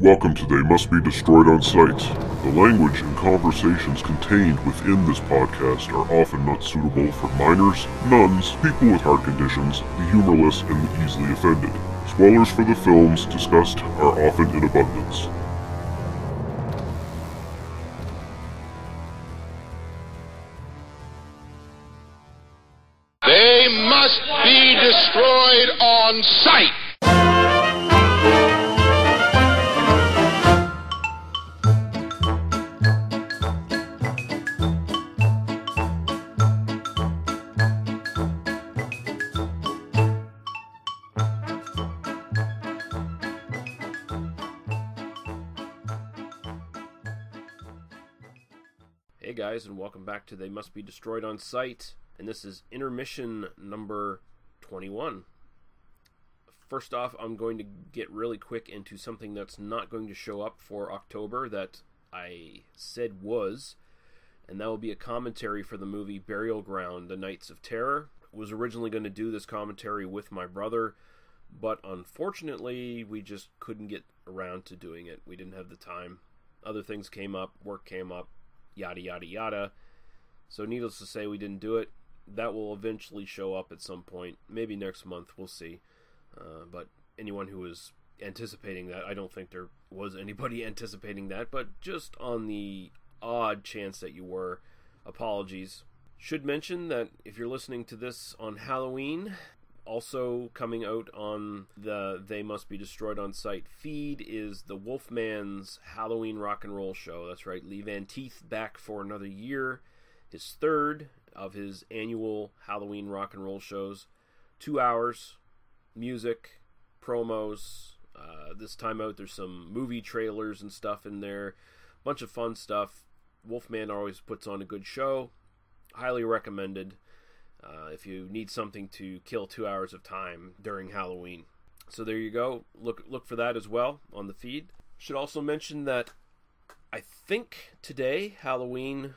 Welcome to They Must Be Destroyed on Sight. The language and conversations contained within this podcast are often not suitable for minors, nuns, people with heart conditions, the humorless, and the easily offended. Spoilers for the films discussed are often in abundance. They must be destroyed on sight. They Must Be Destroyed on Sight, and this is intermission number 21. First off, I'm going to get really quick into something that's not going to show up for October that I said was, and that will be a commentary for the movie Burial Ground The Nights of Terror. Was originally going to do this commentary with my brother, but unfortunately, we just couldn't get around to doing it. We didn't have the time. Other things came up, work came up, yada yada yada. So, needless to say, we didn't do it. That will eventually show up at some point, maybe next month. We'll see. Uh, but anyone who was anticipating that, I don't think there was anybody anticipating that. But just on the odd chance that you were, apologies. Should mention that if you're listening to this on Halloween, also coming out on the They Must Be Destroyed on Sight feed is the Wolfman's Halloween Rock and Roll Show. That's right, Lee Van Teeth back for another year, his third of his annual Halloween rock and roll shows. Two hours, music, promos. Uh, this time out, there's some movie trailers and stuff in there. Bunch of fun stuff. Wolfman always puts on a good show. Highly recommended. Uh, if you need something to kill two hours of time during Halloween. So there you go. Look look for that as well on the feed. Should also mention that I think today Halloween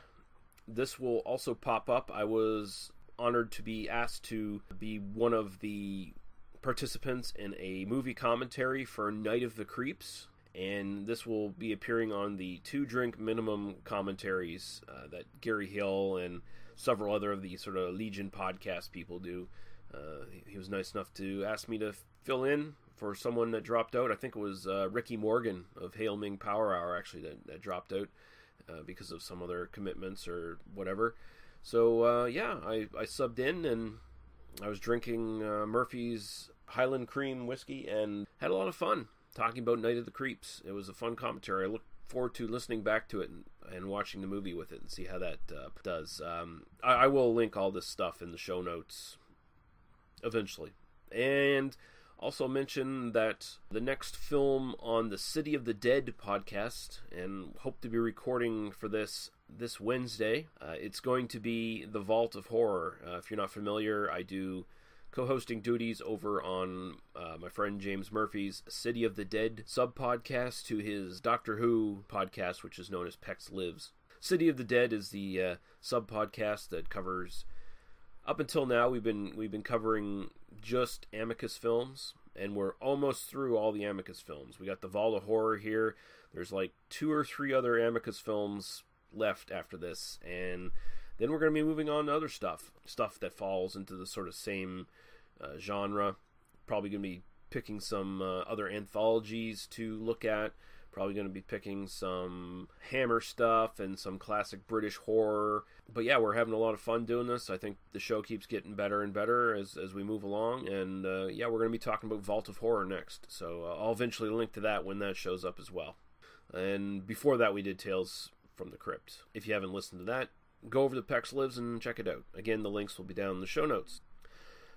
this will also pop up. I was honored to be asked to be one of the participants in a movie commentary for Night of the Creeps. And this will be appearing on the two drink minimum commentaries uh, that Gary Hill and several other of the sort of Legion podcast people do. Uh, he was nice enough to ask me to fill in for someone that dropped out. I think it was uh, Ricky Morgan of Hail Ming Power Hour actually that, that dropped out uh, because of some other commitments or whatever. So uh, yeah, I, I subbed in and I was drinking uh, Murphy's Highland Cream whiskey and had a lot of fun talking about Night of the Creeps. It was a fun commentary. I look forward to listening back to it and, and watching the movie with it and see how that uh, does. Um, I, I, will link all this stuff in the show notes eventually. And also mention that the next film on the City of the Dead podcast, and hope to be recording for this this Wednesday. Uh, it's going to be The Vault of Horror. Uh, if you're not familiar, I do co-hosting duties over on uh, my friend James Murphy's City of the Dead sub podcast to his Doctor Who podcast, which is known as Pex Lives. City of the Dead is the uh, sub podcast that covers. Up until now, we've been we've been covering just Amicus films, and we're almost through all the Amicus films. We got the of Horror here. There's like two or three other Amicus films left after this, and then we're going to be moving on to other stuff, stuff that falls into the sort of same uh, genre. Probably going to be picking some uh, other anthologies to look at. Probably going to be picking some Hammer stuff and some classic British horror. But yeah, we're having a lot of fun doing this. I think the show keeps getting better and better as, as we move along. And uh, yeah, we're going to be talking about Vault of Horror next. So uh, I'll eventually link to that when that shows up as well. And before that, we did Tales from the Crypt. If you haven't listened to that, go over to Pex Lives and check it out. Again, the links will be down in the show notes.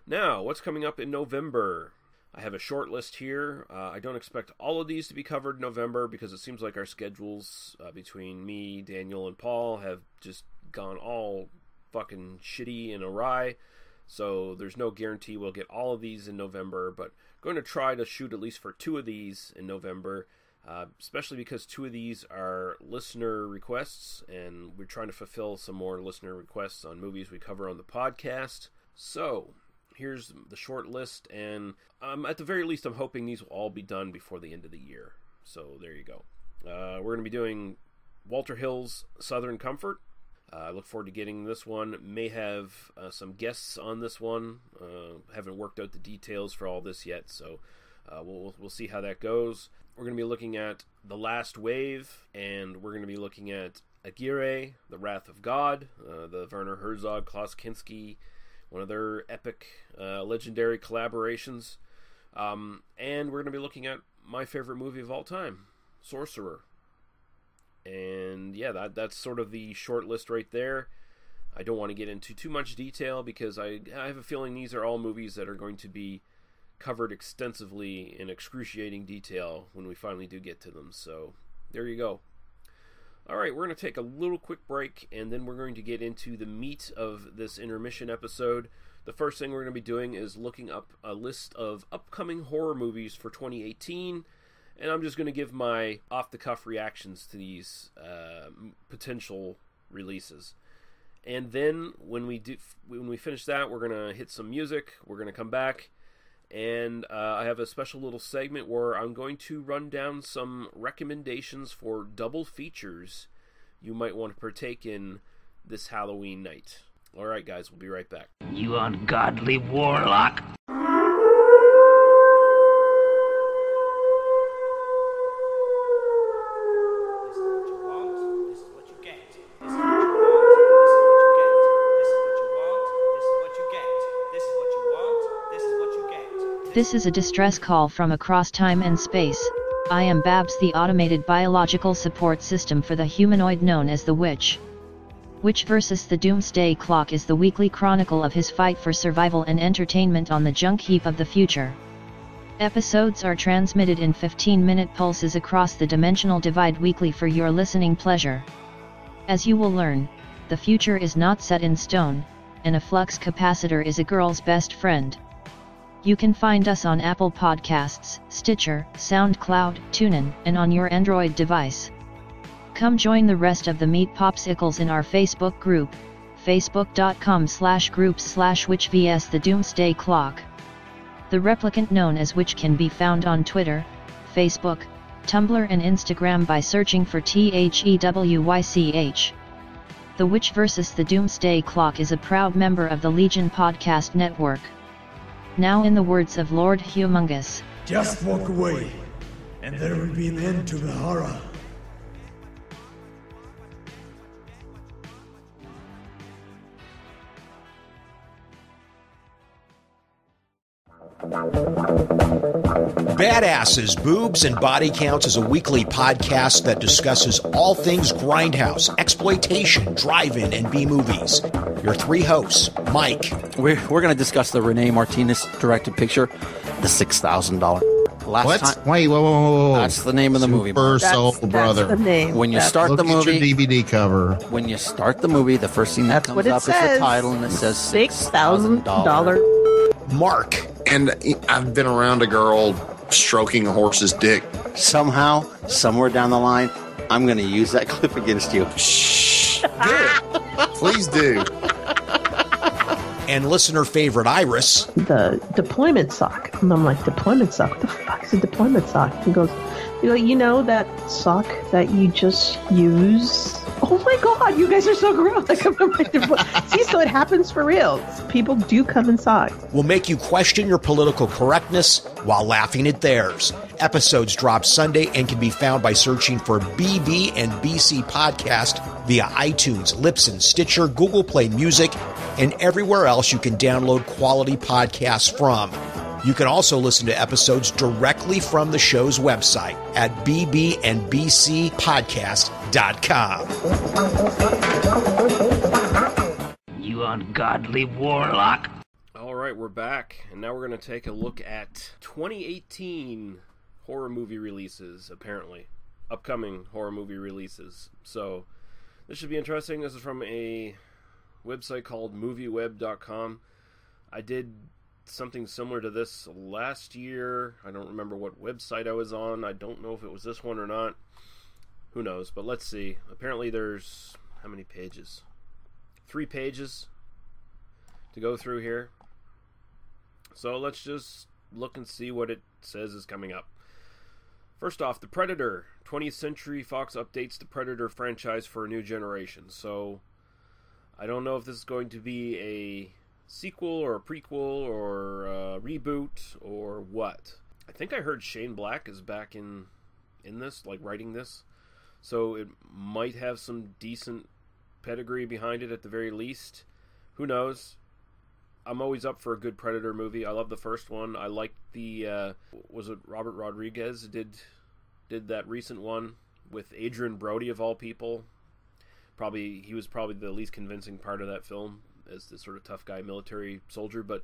Now, what's coming up in November? I have a short list here. Uh, I don't expect all of these to be covered in November because it seems like our schedules uh, between me, Daniel, and Paul have just gone all fucking shitty and awry. So there's no guarantee we'll get all of these in November, but going to try to shoot at least for two of these in November. Uh, especially because two of these are listener requests, and we're trying to fulfill some more listener requests on movies we cover on the podcast. So, here's the short list, and um, at the very least, I'm hoping these will all be done before the end of the year. So there you go. Uh, we're going to be doing Walter Hill's Southern Comfort. Uh, I look forward to getting this one. May have uh, some guests on this one. Uh, haven't worked out the details for all this yet, so uh, we'll we'll see how that goes. We're going to be looking at The Last Wave, and we're going to be looking at Aguirre, The Wrath of God, uh, the Werner Herzog, Klaus Kinski, one of their epic, uh, legendary collaborations. Um, and we're going to be looking at my favorite movie of all time, Sorcerer. And yeah, that that's sort of the short list right there. I don't want to get into too much detail because I, I have a feeling these are all movies that are going to be covered extensively in excruciating detail when we finally do get to them. So there you go. All right, we're going to take a little quick break and then we're going to get into the meat of this intermission episode. The first thing we're going to be doing is looking up a list of upcoming horror movies for 2018. And I'm just going to give my off the cuff reactions to these uh, potential releases. And then when we do, when we finish that, we're gonna hit some music. We're gonna come back, and uh, I have a special little segment where I'm going to run down some recommendations for double features you might want to partake in this Halloween night. All right, guys, we'll be right back. You ungodly warlock. This is a distress call from across time and space. I am Babs, the automated biological support system for the humanoid known as the Witch. Witch vs. the Doomsday Clock is the weekly chronicle of his fight for survival and entertainment on the junk heap of the future. Episodes are transmitted in 15 minute pulses across the dimensional divide weekly for your listening pleasure. As you will learn, the future is not set in stone, and a flux capacitor is a girl's best friend. You can find us on Apple Podcasts, Stitcher, SoundCloud, TuneIn, and on your Android device. Come join the rest of the Meat Popsicles in our Facebook group, facebook.com slash groups slash which vs the Doomsday Clock. The replicant known as Witch can be found on Twitter, Facebook, Tumblr and Instagram by searching for THEWYCH. The Witch vs. the Doomsday Clock is a proud member of the Legion Podcast Network. Now in the words of Lord Humongous. Just walk away, and there will be an end to the horror. Badasses, Boobs, and Body Counts is a weekly podcast that discusses all things grindhouse, exploitation, drive in, and B movies. Your three hosts, Mike, We're, we're going to discuss the Renee Martinez directed picture, The $6,000. Last What? time. Wait, whoa, whoa, whoa, whoa. That's the name of the movie. Super Mark. Soul That's Brother. the name. When you That's- start Look the at your movie, DVD cover. when you start the movie, the first thing that That's comes what it up is the title, and it says six thousand dollar. Mark, And I've been around a girl stroking a horse's dick. Somehow, somewhere down the line, I'm going to use that clip against you. Shh. Please do. and listener favorite Iris. The deployment sock, and I'm like, deployment sock. What the fuck is a deployment sock? He goes, you know, you know that sock that you just use. Oh my god, you guys are so gross! Like, deploy- See, so it happens for real. People do come inside. will make you question your political correctness while laughing at theirs. Episodes drop Sunday and can be found by searching for BB and BC Podcast via iTunes, Libsyn, Stitcher, Google Play Music, and everywhere else you can download quality podcasts from. You can also listen to episodes directly from the show's website at bbnbcpodcast.com. You ungodly warlock. All right, we're back, and now we're going to take a look at 2018 horror movie releases, apparently. Upcoming horror movie releases. So, this should be interesting. This is from a website called movieweb.com. I did something similar to this last year. I don't remember what website I was on. I don't know if it was this one or not. Who knows? But let's see. Apparently, there's how many pages? Three pages to go through here. So let's just look and see what it says is coming up. First off, The Predator. 20th Century Fox updates the Predator franchise for a new generation. So, I don't know if this is going to be a sequel or a prequel or a reboot or what. I think I heard Shane Black is back in in this, like writing this. So it might have some decent pedigree behind it at the very least. Who knows? I'm always up for a good Predator movie. I love the first one. I liked the uh, was it Robert Rodriguez did did that recent one with Adrien Brody of all people. Probably he was probably the least convincing part of that film as the sort of tough guy military soldier, but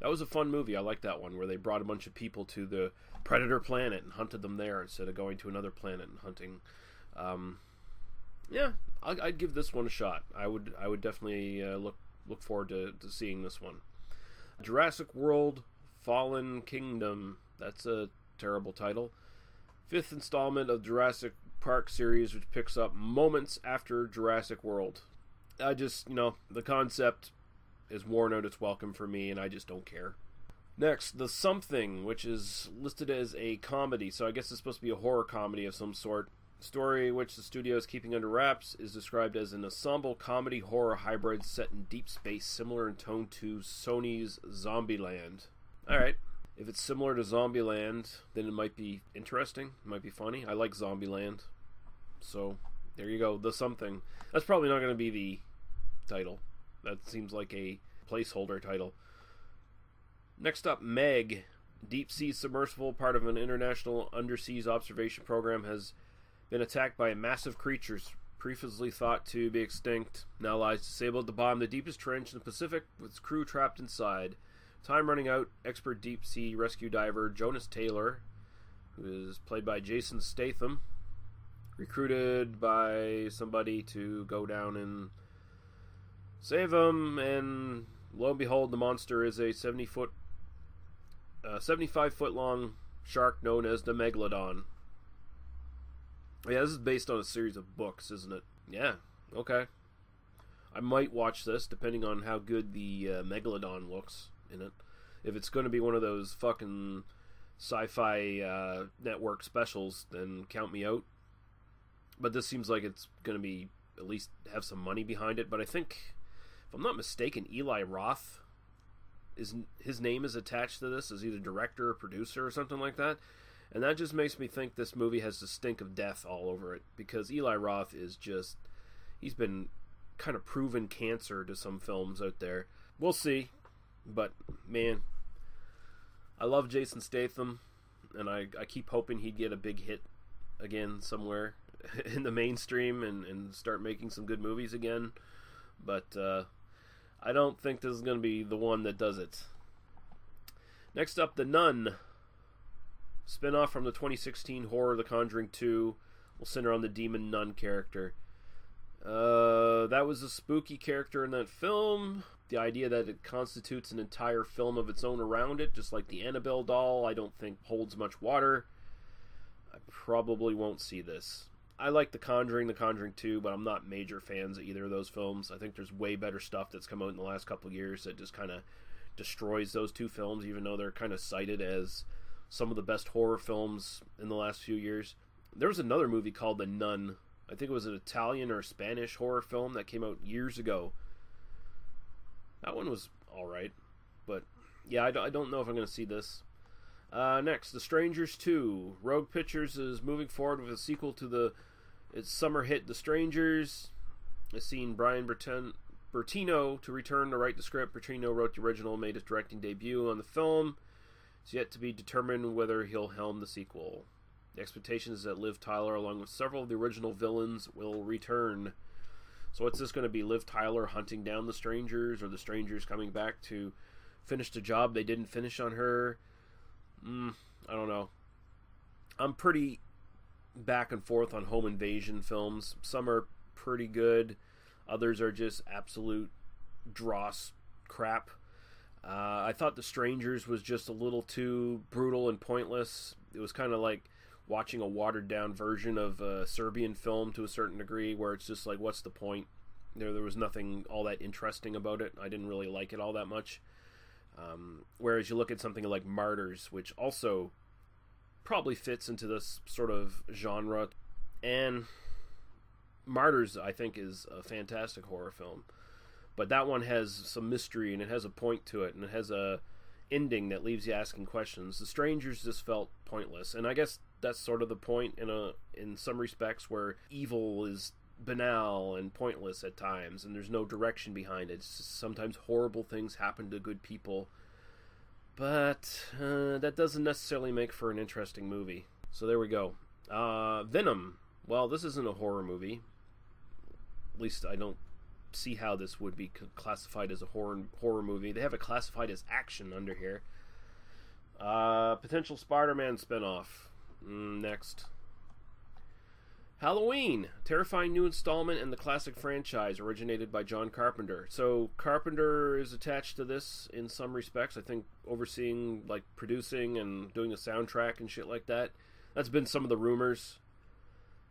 that was a fun movie. I like that one where they brought a bunch of people to the Predator planet and hunted them there instead of going to another planet and hunting. Um, yeah, I'd, I'd give this one a shot. I would I would definitely uh, look look forward to, to seeing this one. Jurassic World Fallen Kingdom. That's a terrible title. Fifth installment of Jurassic Park series, which picks up moments after Jurassic World. I just, you know, the concept is worn out its welcome for me, and I just don't care. Next, The Something, which is listed as a comedy, so I guess it's supposed to be a horror comedy of some sort. Story, which the studio is keeping under wraps, is described as an ensemble comedy horror hybrid set in deep space, similar in tone to Sony's Zombieland. Alright, if it's similar to Zombieland, then it might be interesting, it might be funny. I like Zombieland. So, there you go, The Something. That's probably not going to be the title. That seems like a placeholder title. Next up, Meg. Deep sea submersible, part of an international underseas observation program, has been attacked by massive creatures previously thought to be extinct, now lies disabled at the bottom of the deepest trench in the Pacific with its crew trapped inside. Time running out, expert deep sea rescue diver Jonas Taylor, who is played by Jason Statham, recruited by somebody to go down and save him, and lo and behold, the monster is a 70 foot, uh, 75 foot long shark known as the Megalodon. Yeah, this is based on a series of books, isn't it? Yeah, okay. I might watch this depending on how good the uh, Megalodon looks in it. If it's going to be one of those fucking sci-fi uh, network specials, then count me out. But this seems like it's going to be at least have some money behind it. But I think, if I'm not mistaken, Eli Roth is his name is attached to this as either director or producer or something like that. And that just makes me think this movie has the stink of death all over it because Eli Roth is just he's been kind of proven cancer to some films out there. We'll see. But man, I love Jason Statham and I, I keep hoping he'd get a big hit again somewhere in the mainstream and, and start making some good movies again. But uh, I don't think this is going to be the one that does it. Next up, The Nun. Spin-off from the 2016 horror The Conjuring 2 will center on the demon nun character. Uh, that was a spooky character in that film. The idea that it constitutes an entire film of its own around it, just like the Annabelle doll, I don't think holds much water. I probably won't see this. I like The Conjuring, The Conjuring 2, but I'm not major fans of either of those films. I think there's way better stuff that's come out in the last couple years that just kind of destroys those two films, even though they're kind of cited as some of the best horror films in the last few years. There was another movie called The Nun. I think it was an Italian or Spanish horror film that came out years ago. That one was alright. But yeah, I don't know if I'm going to see this. Uh, next, The Strangers 2. Rogue Pictures is moving forward with a sequel to the its summer hit The Strangers. It's seen Brian Bertin- Bertino to return to write the script. Bertino wrote the original, made his directing debut on the film. It's yet to be determined whether he'll helm the sequel. The expectation is that Liv Tyler, along with several of the original villains, will return. So, what's this going to be? Liv Tyler hunting down the strangers, or the strangers coming back to finish the job they didn't finish on her? Mm, I don't know. I'm pretty back and forth on home invasion films. Some are pretty good, others are just absolute dross crap. Uh, I thought The Strangers was just a little too brutal and pointless. It was kind of like watching a watered down version of a Serbian film to a certain degree, where it's just like, what's the point? There, there was nothing all that interesting about it. I didn't really like it all that much. Um, whereas you look at something like Martyrs, which also probably fits into this sort of genre. And Martyrs, I think, is a fantastic horror film. But that one has some mystery and it has a point to it and it has a ending that leaves you asking questions. The Strangers just felt pointless, and I guess that's sort of the point in a in some respects where evil is banal and pointless at times, and there's no direction behind it. sometimes horrible things happen to good people, but uh, that doesn't necessarily make for an interesting movie. So there we go. Uh, Venom. Well, this isn't a horror movie. At least I don't see how this would be classified as a horror horror movie. They have it classified as action under here. Uh, potential Spider-Man spinoff. Mm, next. Halloween, terrifying new installment in the classic franchise originated by John Carpenter. So Carpenter is attached to this in some respects. I think overseeing like producing and doing the soundtrack and shit like that. That's been some of the rumors.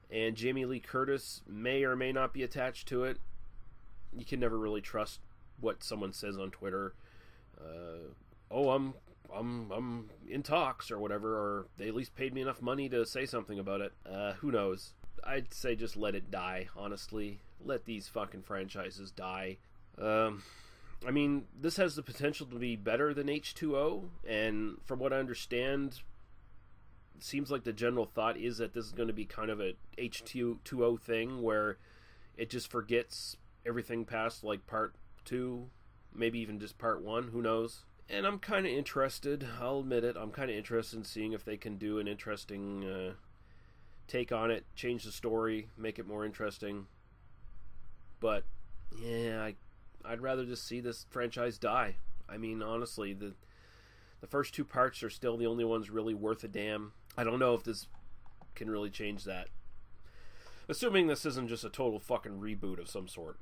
And Jamie Lee Curtis may or may not be attached to it. You can never really trust what someone says on Twitter. Uh, oh, I'm I'm I'm in talks or whatever, or they at least paid me enough money to say something about it. Uh, who knows? I'd say just let it die, honestly. Let these fucking franchises die. Um, I mean, this has the potential to be better than H2O, and from what I understand, seems like the general thought is that this is going to be kind of a H2O thing where it just forgets everything past like part two, maybe even just part one, who knows. And I'm kind of interested, I'll admit it, I'm kind of interested in seeing if they can do an interesting uh, take on it, change the story, make it more interesting. But yeah, I I'd rather just see this franchise die. I mean, honestly, the the first two parts are still the only ones really worth a damn. I don't know if this can really change that. Assuming this isn't just a total fucking reboot of some sort.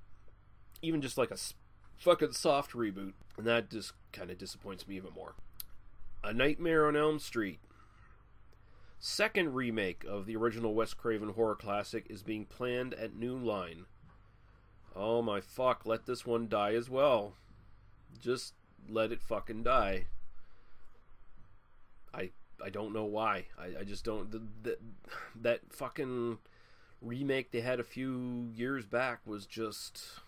Even just like a fucking soft reboot. And that just kind of disappoints me even more. A Nightmare on Elm Street second remake of the original Wes Craven horror classic is being planned at New Line. Oh my fuck, let this one die as well. Just let it fucking die. I I don't know why. I, I just don't the, the, that fucking remake they had a few years back was just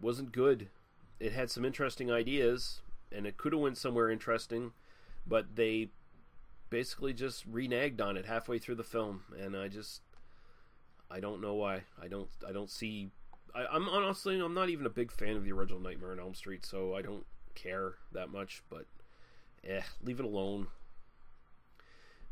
wasn't good. It had some interesting ideas and it could have went somewhere interesting, but they basically just reneged on it halfway through the film, and I just I don't know why. I don't I don't see. I, I'm honestly I'm not even a big fan of the original Nightmare on Elm Street, so I don't care that much. But eh, leave it alone.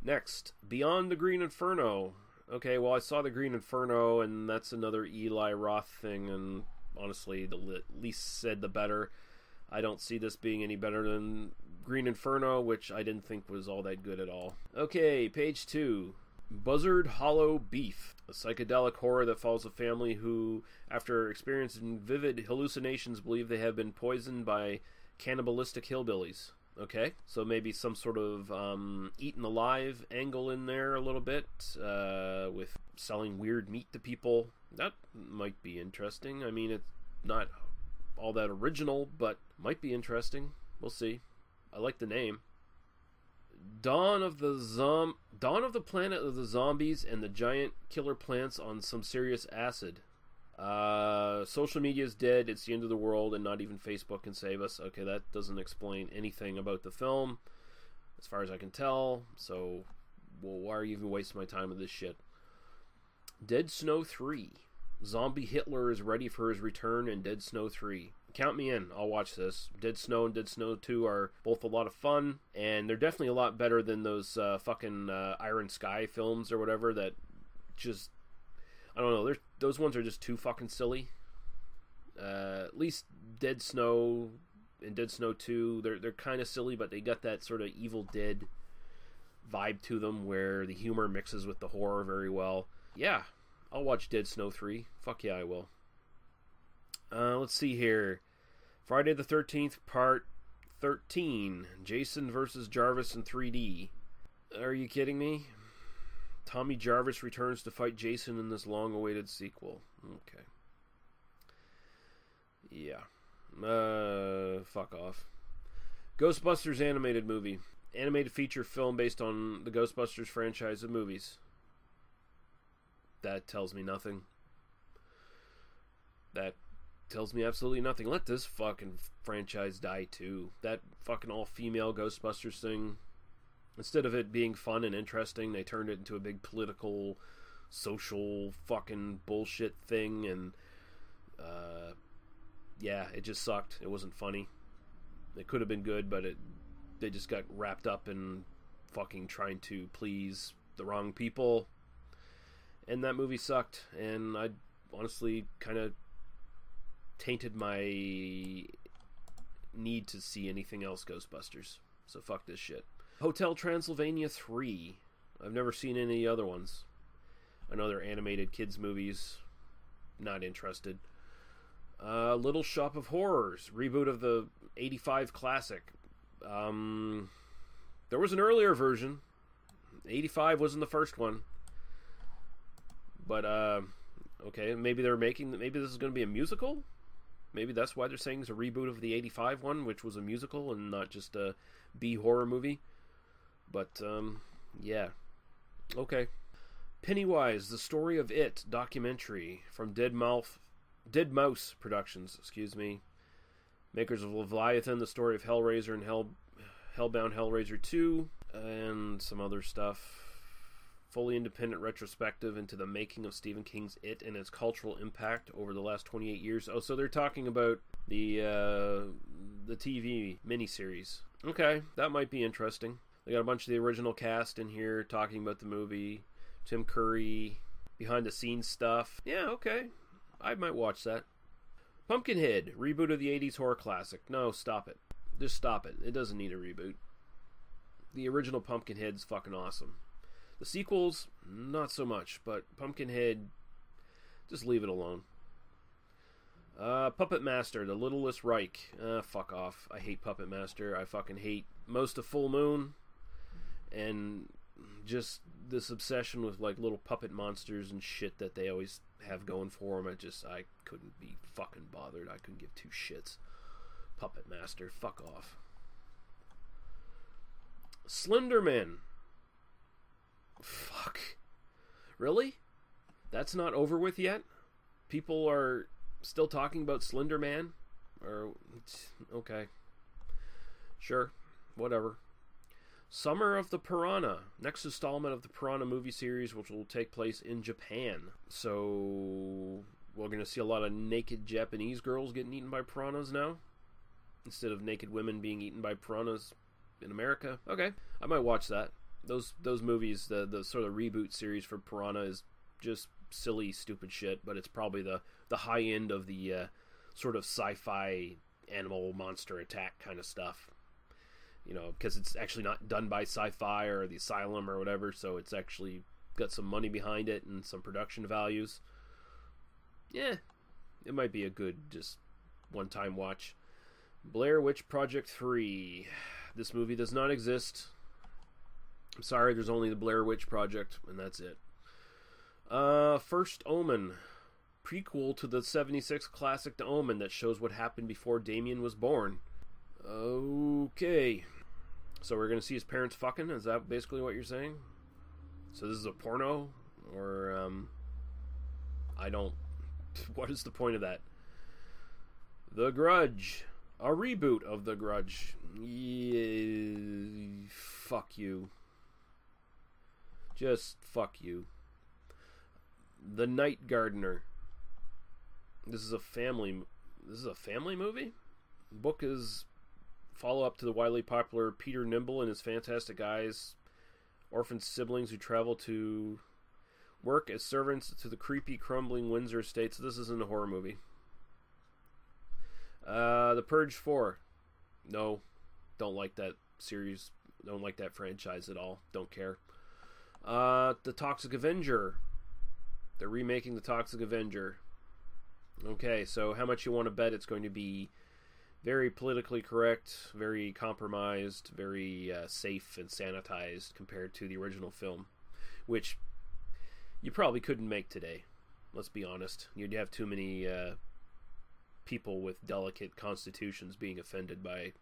Next, Beyond the Green Inferno. Okay, well I saw the Green Inferno, and that's another Eli Roth thing, and honestly, the least said the better. I don't see this being any better than Green Inferno, which I didn't think was all that good at all. Okay, page two. Buzzard Hollow Beef, a psychedelic horror that follows a family who, after experiencing vivid hallucinations, believe they have been poisoned by cannibalistic hillbillies. Okay, so maybe some sort of um, eaten alive angle in there a little bit, uh, with selling weird meat to people. That might be interesting. I mean, it's not all that original, but might be interesting. We'll see. I like the name. Dawn of the Zom Dawn of the Planet of the Zombies and the Giant Killer Plants on some serious acid. Uh, social media is dead. It's the end of the world, and not even Facebook can save us. Okay, that doesn't explain anything about the film, as far as I can tell. So, well, why are you even wasting my time with this shit? Dead Snow 3. Zombie Hitler is ready for his return in Dead Snow 3 count me in. I'll watch this. Dead Snow and Dead Snow 2 are both a lot of fun, and they're definitely a lot better than those uh, fucking uh, Iron Sky films or whatever that just. I don't know. Those ones are just too fucking silly. Uh, at least Dead Snow and Dead Snow 2, they're, they're kind of silly, but they got that sort of Evil Dead vibe to them where the humor mixes with the horror very well. Yeah, I'll watch Dead Snow 3. Fuck yeah, I will. Uh, let's see here. Friday the 13th, part 13. Jason versus Jarvis in 3D. Are you kidding me? Tommy Jarvis returns to fight Jason in this long awaited sequel. Okay. Yeah. Uh, fuck off. Ghostbusters animated movie. animated feature film based on the Ghostbusters franchise of movies. That tells me nothing. That tells me absolutely nothing. Let this fucking franchise die too. That fucking all female Ghostbusters thing. Instead of it being fun and interesting, they turned it into a big political, social fucking bullshit thing, and uh, yeah, it just sucked. It wasn't funny. It could have been good, but it they just got wrapped up in fucking trying to please the wrong people. And that movie sucked, and I honestly kind of tainted my need to see anything else Ghostbusters. So fuck this shit. Hotel Transylvania 3. I've never seen any other ones. They're animated kids movies. Not interested. Uh, Little Shop of Horrors, reboot of the 85 classic. Um, there was an earlier version. 85 wasn't the first one. But, uh, okay, maybe they're making, maybe this is going to be a musical? Maybe that's why they're saying it's a reboot of the 85 one, which was a musical and not just a B horror movie. But, um, yeah. Okay. Pennywise, the story of it documentary from Dead Mouth Dead Mouse Productions, excuse me. Makers of Leviathan, the story of Hellraiser and Hell Hellbound Hellraiser 2 and some other stuff. Fully independent retrospective into the making of Stephen King's It and its cultural impact over the last 28 years. Oh, so they're talking about the uh, the TV miniseries. Okay, that might be interesting. They got a bunch of the original cast in here talking about the movie. Tim Curry, behind the scenes stuff. Yeah, okay. I might watch that. Pumpkinhead, reboot of the 80s horror classic. No, stop it. Just stop it. It doesn't need a reboot. The original Pumpkinhead's fucking awesome. The sequels, not so much, but Pumpkinhead, just leave it alone. Uh, Puppet Master, The Littlest Reich. Uh, fuck off. I hate Puppet Master. I fucking hate most of Full Moon. And just this obsession with like little puppet monsters and shit that they always have going for them. I just I couldn't be fucking bothered. I couldn't give two shits. Puppet Master, fuck off. Slenderman. Fuck. Really? That's not over with yet? People are still talking about Slender Man? Or okay. Sure. Whatever. Summer of the Piranha, next installment of the Piranha movie series, which will take place in Japan. So we're going to see a lot of naked Japanese girls getting eaten by piranhas now, instead of naked women being eaten by piranhas in America. Okay, I might watch that. Those those movies, the the sort of reboot series for Piranha is just silly, stupid shit, but it's probably the the high end of the uh, sort of sci-fi animal monster attack kind of stuff you know, because it's actually not done by Sci-Fi or the Asylum or whatever, so it's actually got some money behind it and some production values. Yeah, it might be a good just one-time watch. Blair Witch Project 3. This movie does not exist. I'm sorry, there's only the Blair Witch Project, and that's it. Uh, First Omen. Prequel to the 76 classic The Omen that shows what happened before Damien was born. Okay. So we're gonna see his parents fucking. Is that basically what you're saying? So this is a porno, or um, I don't. What is the point of that? The Grudge, a reboot of The Grudge. Yeah, fuck you. Just fuck you. The Night Gardener. This is a family. This is a family movie. Book is follow up to the widely popular Peter Nimble and his fantastic eyes, orphan siblings who travel to work as servants to the creepy, crumbling Windsor estate. So this isn't a horror movie. Uh, the Purge 4. No, don't like that series. Don't like that franchise at all. Don't care. Uh, the Toxic Avenger. They're remaking the Toxic Avenger. Okay, so how much you want to bet it's going to be very politically correct, very compromised, very uh, safe and sanitized compared to the original film, which you probably couldn't make today. Let's be honest. You'd have too many uh, people with delicate constitutions being offended by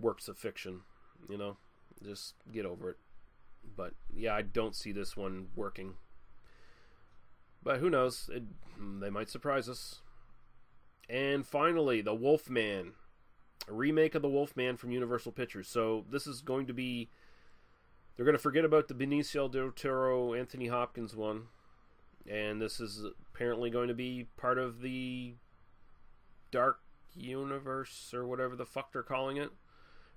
works of fiction. You know, Just get over it. But yeah, I don't see this one working. But who knows? It, they might surprise us. And finally, The Wolfman. A remake of The Wolfman from Universal Pictures. So this is going to be. They're going to forget about the Benicio del Toro, Anthony Hopkins one. And this is apparently going to be part of the Dark Universe, or whatever the fuck they're calling it,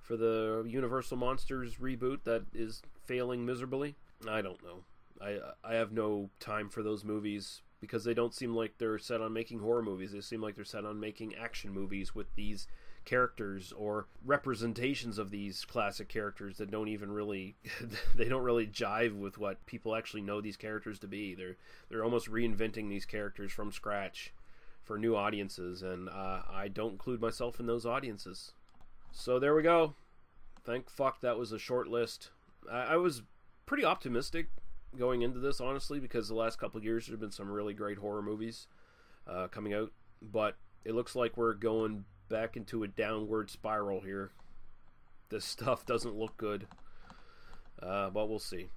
for the Universal Monsters reboot that is failing miserably. I don't know. I I have no time for those movies because they don't seem like they're set on making horror movies. They seem like they're set on making action movies with these characters or representations of these classic characters that don't even really they don't really jive with what people actually know these characters to be. They're they're almost reinventing these characters from scratch for new audiences, and uh, I don't include myself in those audiences. So there we go. Thank fuck that was a short list. I, I was pretty optimistic going into this, honestly, because the last couple years there have been some really great horror movies uh, coming out, but it looks like we're going back into a downward spiral here. This stuff doesn't look good, uh, but we'll see.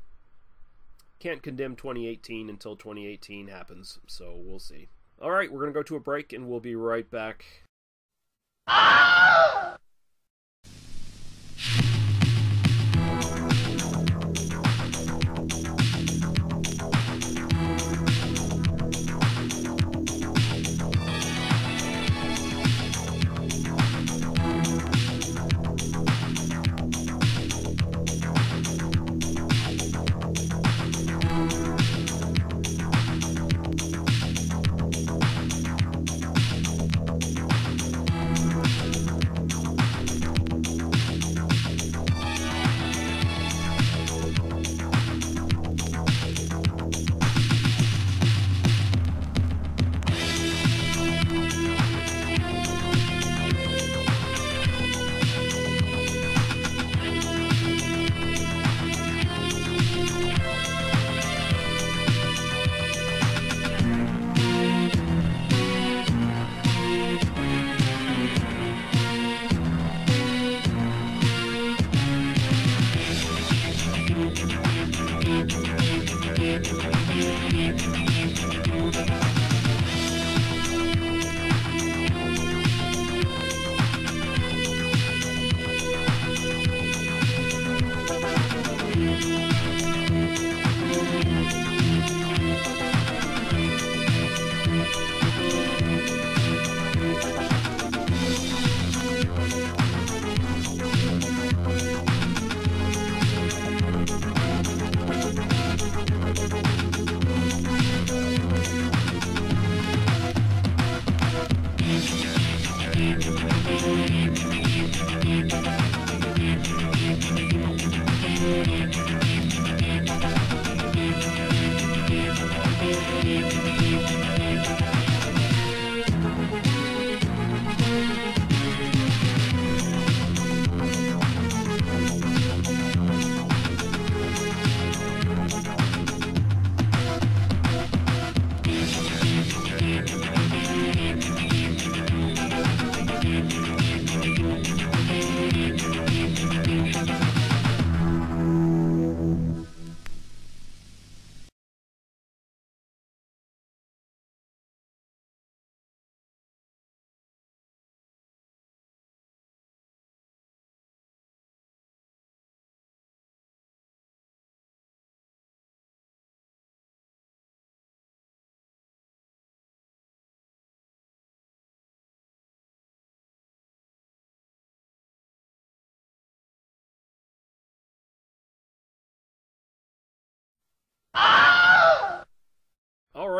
Can't condemn 2018 until 2018 happens, so we'll see. All right, we're going to go to a break and we'll be right back. All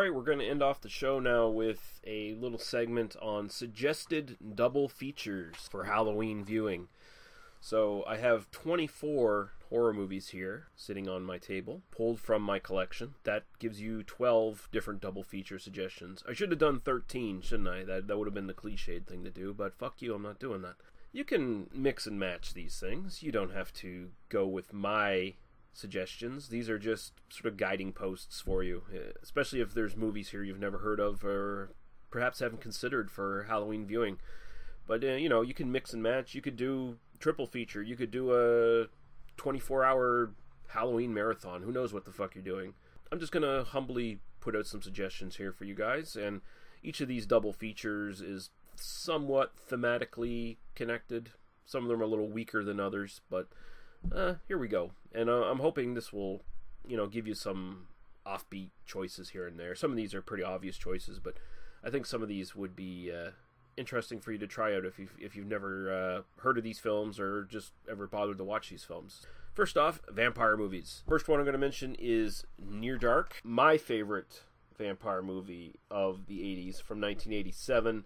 right, we're going to end off the show now with a little segment on suggested double features for Halloween viewing. So I have 24 horror movies here sitting on my table, pulled from my collection. That gives you 12 different double feature suggestions. I should have done 13, shouldn't I? That that would have been the cliched thing to do, but fuck you, I'm not doing that. You can mix and match these things. You don't have to go with my suggestions. These are just sort of guiding posts for you, eh, especially if there's movies here you've never heard of or perhaps haven't considered for Halloween viewing. But uh, you know, you can mix and match. You could do triple feature. You could do a 24 hour Halloween marathon. Who knows what the fuck you're doing? I'm just gonna humbly put out some suggestions here for you guys, and each of these double features is somewhat thematically connected. Some of them are a little weaker than others, but uh, here we go. And uh, I'm hoping this will, you know, give you some offbeat choices here and there. Some of these are pretty obvious choices, but I think some of these would be uh, interesting for you to try out if you've, if you've never uh, heard of these films or just ever bothered to watch these films. First off, vampire movies. First one I'm going to mention is Near Dark, my favorite vampire movie of the 80s from 1987.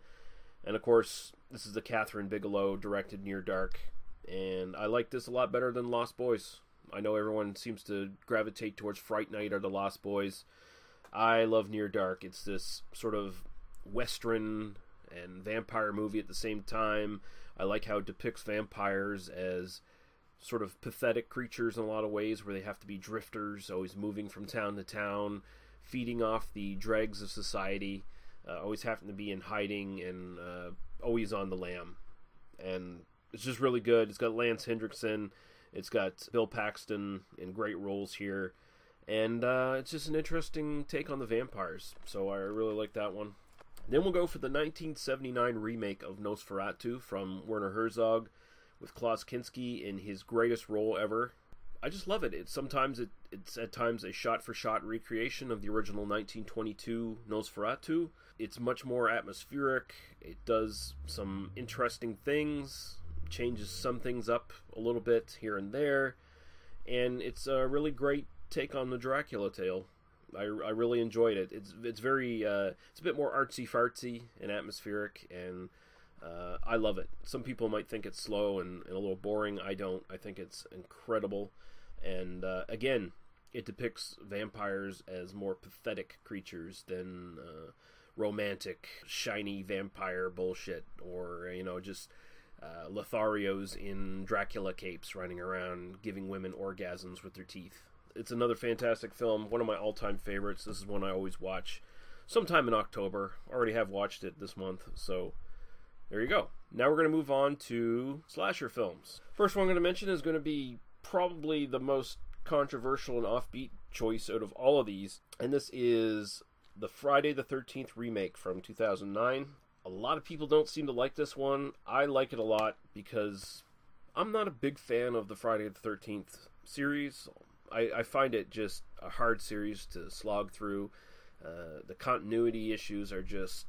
And of course, this is the Kathryn Bigelow directed Near Dark. And I like this a lot better than Lost Boys. I know everyone seems to gravitate towards Fright Night or The Lost Boys. I love Near Dark. It's this sort of western and vampire movie at the same time. I like how it depicts vampires as sort of pathetic creatures in a lot of ways where they have to be drifters, always moving from town to town, feeding off the dregs of society, uh, always having to be in hiding and uh, always on the lam. And it's just really good. It's got Lance Henriksen, it's got Bill Paxton in great roles here, and uh, it's just an interesting take on the vampires. So I really like that one. Then we'll go for the 1979 remake of Nosferatu from Werner Herzog with Klaus Kinski in his greatest role ever. I just love it. It's sometimes it, it's at times a shot-for-shot recreation of the original 1922 Nosferatu. It's much more atmospheric. It does some interesting things, changes some things up a little bit here and there, and it's a really great take on the Dracula tale. I, I really enjoyed it. It's it's very uh, it's a bit more artsy fartsy and atmospheric, and uh, I love it. Some people might think it's slow and, and, a little boring. I don't. I think it's incredible, and uh, again, it depicts vampires as more pathetic creatures than uh, romantic, shiny vampire bullshit, or you know just. Uh, Lotharios in Dracula capes running around giving women orgasms with their teeth it's another fantastic film, one of my all-time favorites. This is one I always watch sometime in October. Already have watched it this month, so there you go. Now we're going to move on to slasher films. First one I'm going to mention is going to be probably the most controversial and offbeat choice out of all of these, and this is the Friday the 13th remake from 2009. A lot of people don't seem to like this one. I like it a lot because I'm not a big fan of the Friday the 13th series. I, I find it just a hard series to slog through. Uh, the continuity issues are just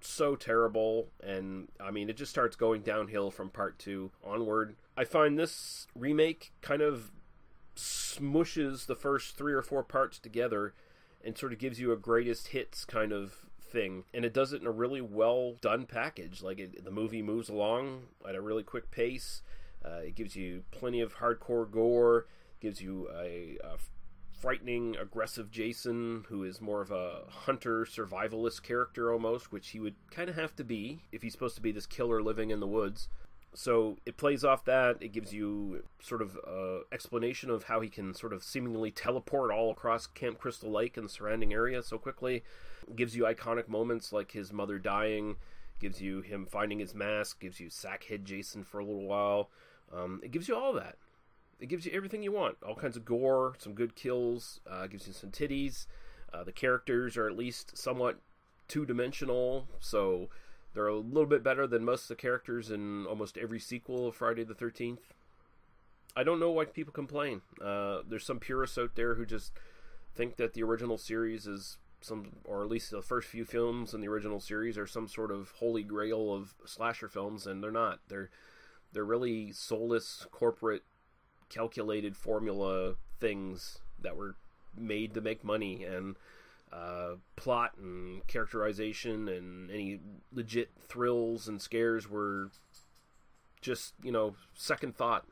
so terrible, and I mean, it just starts going downhill from part two onward. I find this remake kind of smushes the first three or four parts together and sort of gives you a greatest hits kind of thing and it does it in a really well done package like it, the movie moves along at a really quick pace uh, it gives you plenty of hardcore gore gives you a, a frightening, aggressive Jason who is more of a hunter survivalist character almost, which he would kind of have to be if he's supposed to be this killer living in the woods. So it plays off that. It gives you sort of a explanation of how he can sort of seemingly teleport all across Camp Crystal Lake and the surrounding area so quickly. It gives you iconic moments like his mother dying. Gives you him finding his mask. Gives you Sackhead Jason for a little while. Um, it gives you all that it gives you everything you want. All kinds of gore, some good kills, uh, gives you some titties. Uh, the characters are at least somewhat two dimensional, so they're a little bit better than most of the characters in almost every sequel of Friday the 13th. I don't know why people complain. Uh, there's some purists out there who just think that the original series is some, or at least the first few films in the original series are some sort of holy grail of slasher films, and they're not. They're they're really soulless corporate calculated formula things that were made to make money and uh, plot and characterization and any legit thrills and scares were just you know second thought.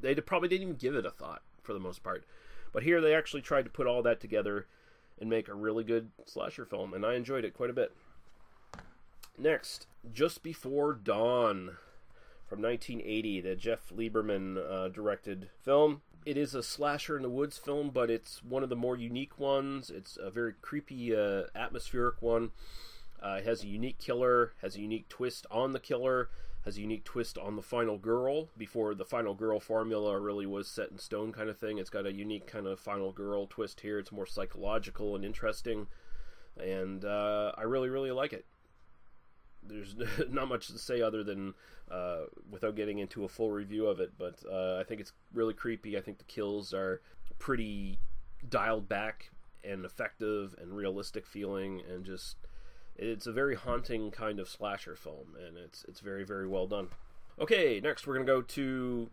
They probably didn't even give it a thought for the most part. But here they actually tried to put all that together and make a really good slasher film and i enjoyed it quite a bit. Next just before dawn from 1980, the Jeff Lieberman uh, directed film. It is a slasher in the woods film, but it's one of the more unique ones. It's a very creepy, uh, atmospheric one. Uh, it has a unique killer, has a unique twist on the killer, has a unique twist on the final girl before the final girl formula really was set in stone kind of thing. It's got a unique kind of final girl twist here. It's more psychological and interesting, and uh, I really really like it. There's not much to say other than uh, without getting into a full review of it, but uh, I think it's really creepy. I think the kills are pretty dialed back and effective and realistic feeling, and just it's a very haunting kind of slasher film, and it's it's very very well done. Okay, next we're gonna go to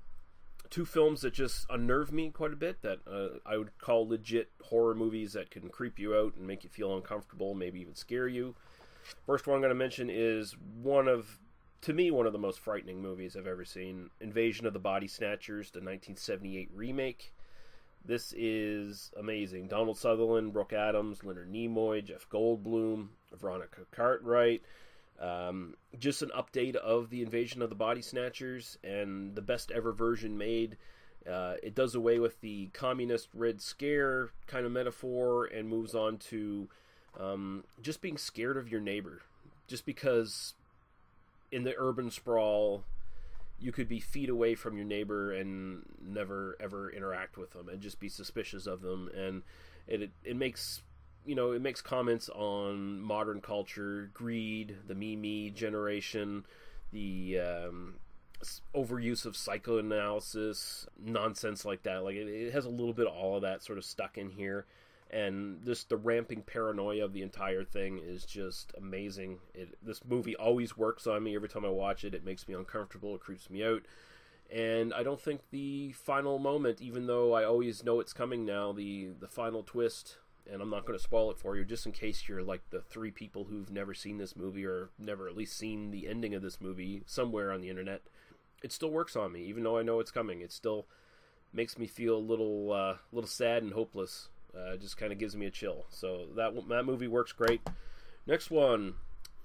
two films that just unnerve me quite a bit. That uh, I would call legit horror movies that can creep you out and make you feel uncomfortable, maybe even scare you. First one I'm going to mention is one of, to me, one of the most frightening movies I've ever seen Invasion of the Body Snatchers, the 1978 remake. This is amazing. Donald Sutherland, Brooke Adams, Leonard Nimoy, Jeff Goldblum, Veronica Cartwright. Um, just an update of the Invasion of the Body Snatchers and the best ever version made. Uh, it does away with the communist Red Scare kind of metaphor and moves on to um, just being scared of your neighbor. Just because in the urban sprawl, you could be feet away from your neighbor and never ever interact with them and just be suspicious of them. And it, it, makes you know, it makes comments on modern culture, greed, the me me generation, the um, overuse of psychoanalysis, nonsense like that. Like it, it, has a little bit of all of that sort of stuck in here, and just the ramping paranoia of the entire thing is just amazing. It, this movie always works on me every time I watch it. It makes me uncomfortable. It creeps me out. And I don't think the final moment, even though I always know it's coming now, the the final twist and I'm not going to spoil it for you, just in case you're like the three people who've never seen this movie or never at least seen the ending of this movie somewhere on the internet. It still works on me, even though I know it's coming. It still makes me feel a little, uh, little sad and hopeless. Uh, just kind of gives me a chill. So that that movie works great. Next one,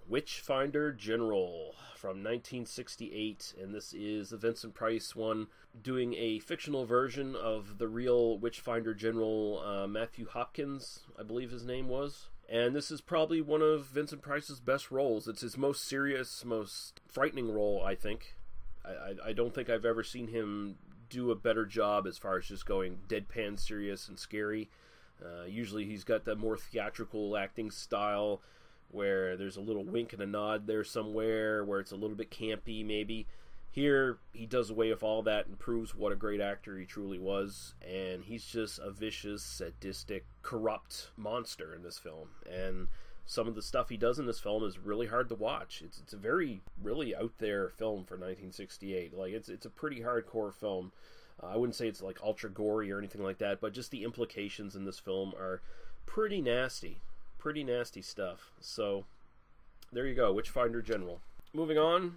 Witchfinder General from 1968, and this is the Vincent Price one, doing a fictional version of the real Witchfinder General uh, Matthew Hopkins, I believe his name was. And this is probably one of Vincent Price's best roles. It's his most serious, most frightening role, I think. I, I, I don't think I've ever seen him do a better job as far as just going deadpan serious and scary. Uh, usually he's got that more theatrical acting style where there's a little wink and a nod there somewhere, where it's a little bit campy maybe. Here, he does away with all that and proves what a great actor he truly was, and he's just a vicious, sadistic, corrupt monster in this film. And some of the stuff he does in this film is really hard to watch. It's it's a very really out there film for 1968. Like it's it's a pretty hardcore film. Uh, I wouldn't say it's like ultra gory or anything like that, but just the implications in this film are pretty nasty pretty nasty stuff. So there you go, Witchfinder General. Moving on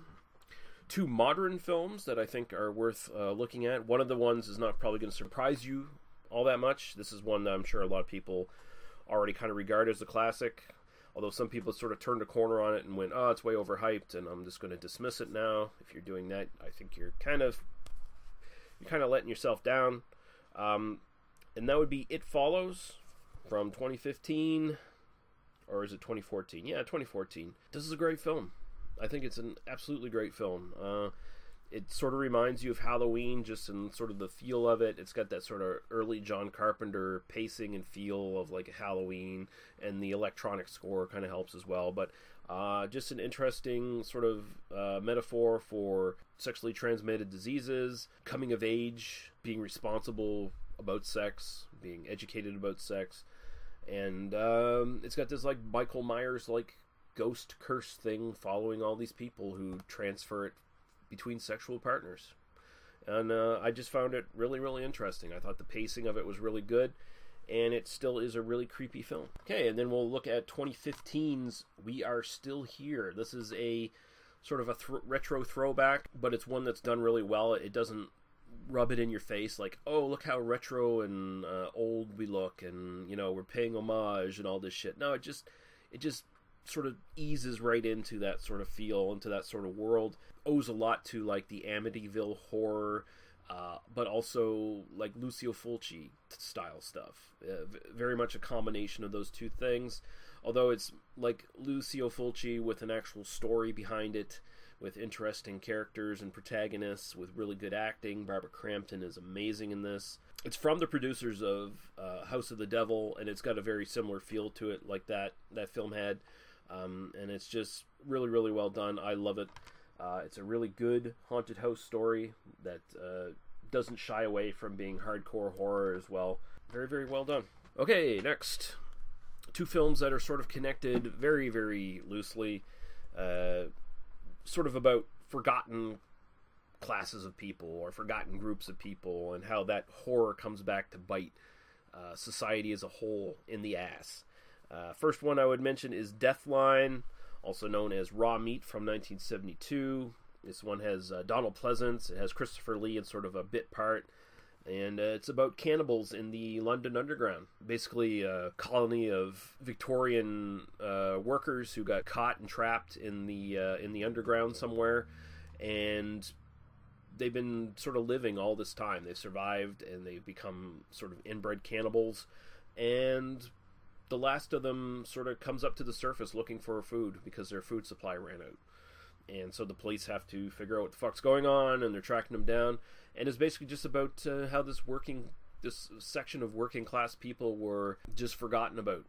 to modern films that I think are worth uh, looking at. One of the ones is not probably going to surprise you all that much. This is one that I'm sure a lot of people already kind of regard as a classic. Although some people sort of turned a corner on it and went, "Oh, it's way overhyped," and I'm just going to dismiss it now. If you're doing that, I think you're kind of you're kind of letting yourself down. Um, and that would be It Follows from 2015 or is it 2014? Yeah, 2014. This is a great film. I think it's an absolutely great film. Uh, it sort of reminds you of Halloween, just in sort of the feel of it. It's got that sort of early John Carpenter pacing and feel of like Halloween, and the electronic score kind of helps as well. But uh, just an interesting sort of uh, metaphor for sexually transmitted diseases, coming of age, being responsible about sex, being educated about sex and um, it's got this like Michael Myers like ghost curse thing following all these people who transfer it between sexual partners. And uh, I just found it really, really interesting. I thought the pacing of it was really good, and it still is a really creepy film. Okay, and then we'll look at 2015's We Are Still Here. This is a sort of a th- retro throwback, but it's one that's done really well. It doesn't rub it in your face like oh look how retro and uh, old we look and you know we're paying homage and all this shit no it just it just sort of eases right into that sort of feel into that sort of world owes a lot to like the amityville horror uh, but also like lucio fulci style stuff uh, very much a combination of those two things although it's like lucio fulci with an actual story behind it with interesting characters and protagonists with really good acting. Barbara Crampton is amazing in this. It's from the producers of uh, House of the Devil, and it's got a very similar feel to it, like that that film had. Um, and it's just really, really well done. I love it. Uh, it's a really good haunted house story that uh, doesn't shy away from being hardcore horror as well. Very, very well done. Okay, next. Two films that are sort of connected very, very loosely. Uh, sort of about forgotten classes of people or forgotten groups of people and how that horror comes back to bite uh, society as a whole in the ass. Uh, first one I would mention is Deathline, also known as Raw Meat from 1972. This one has uh, Donald Pleasence. It has Christopher Lee in sort of a bit part. And uh, it's about cannibals in the London Underground. Basically, a colony of Victorian uh, workers who got caught and trapped in the uh, in the underground somewhere, and they've been sort of living all this time. They've survived and they've become sort of inbred cannibals. And the last of them sort of comes up to the surface looking for food because their food supply ran out. And so the police have to figure out what the fuck's going on and they're tracking them down. And it's basically just about uh, how this working, this section of working class people were just forgotten about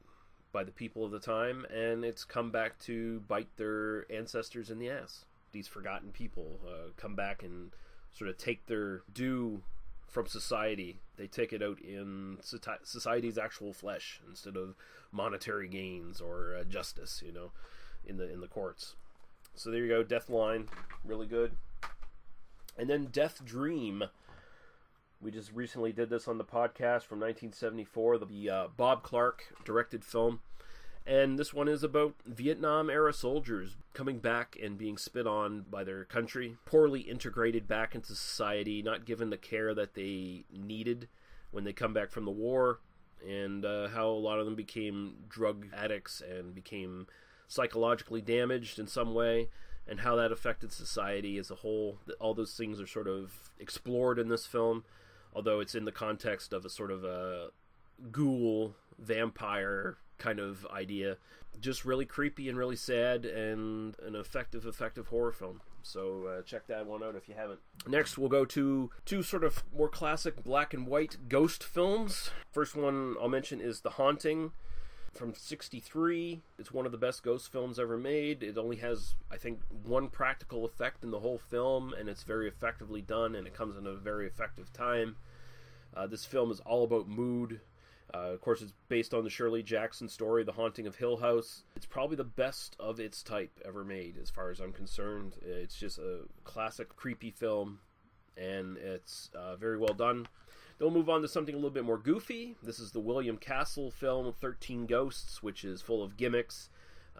by the people of the time. And it's come back to bite their ancestors in the ass. These forgotten people uh, come back and sort of take their due from society. They take it out in society's actual flesh instead of monetary gains or uh, justice, you know, in the in the courts. So there you go, Deathline, really good. And then Death Dream. We just recently did this on the podcast from 1974, the uh, Bob Clark directed film. And this one is about Vietnam era soldiers coming back and being spit on by their country, poorly integrated back into society, not given the care that they needed when they come back from the war, and uh, how a lot of them became drug addicts and became psychologically damaged in some way, and how that affected society as a whole. All those things are sort of explored in this film, although it's in the context of a sort of a ghoul vampire kind of idea. Just really creepy and really sad, and an effective, effective horror film. So uh, check that one out if you haven't. Next, we'll go to two sort of more classic black and white ghost films. First one I'll mention is The Haunting from 63. It's one of the best ghost films ever made. It only has, I think, one practical effect in the whole film, and it's very effectively done, and it comes in a very effective time. Uh, this film is all about mood uh, of course, it's based on the Shirley Jackson story, The Haunting of Hill House. It's probably the best of its type ever made, as far as I'm concerned. It's just a classic creepy film, and it's uh, very well done. Then we'll move on to something a little bit more goofy. This is the William Castle film, 13 Ghosts, which is full of gimmicks,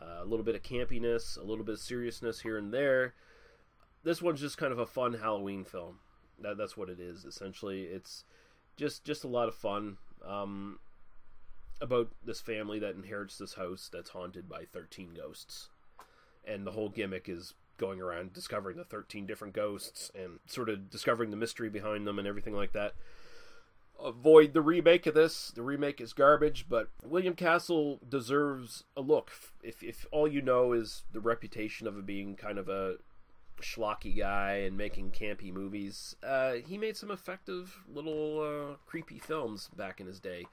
uh, a little bit of campiness, a little bit of seriousness here and there. This one's just kind of a fun Halloween film. That, that's what it is, essentially. It's just just a lot of fun um, about this family that inherits this house that's haunted by 13 ghosts. And the whole gimmick is going around discovering the 13 different ghosts and sort of discovering the mystery behind them and everything like that. Avoid the remake of this. The remake is garbage, but William Castle deserves a look. If, if all you know is the reputation of being kind of a schlocky guy and making campy movies. Uh, he made some effective little uh, creepy films back in his day,